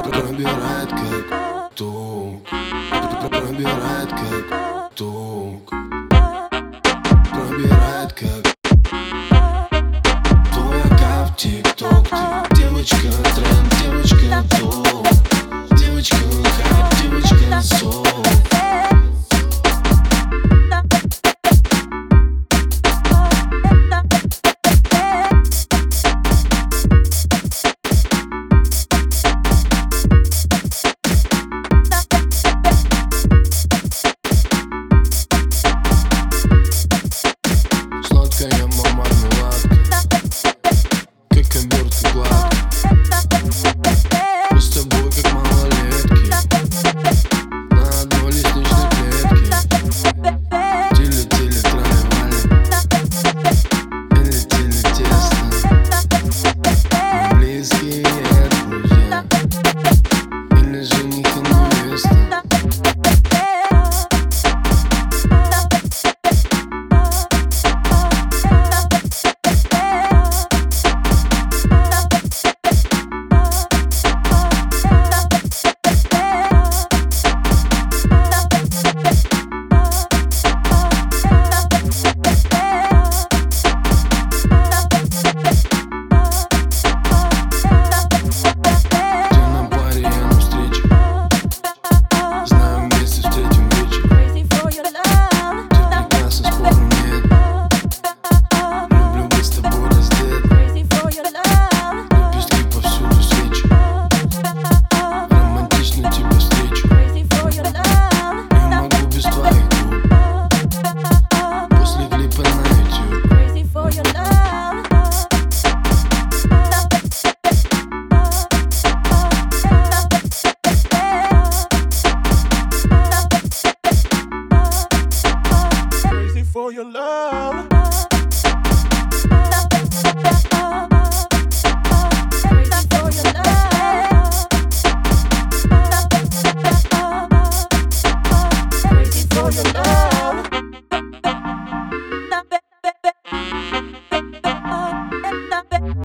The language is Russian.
пробирает как тук Пробирает как тук Пробирает как Твой аккаунт тик-ток. Девочка тренд, девочка топ. Девочка хайп, девочка сол Как for your love.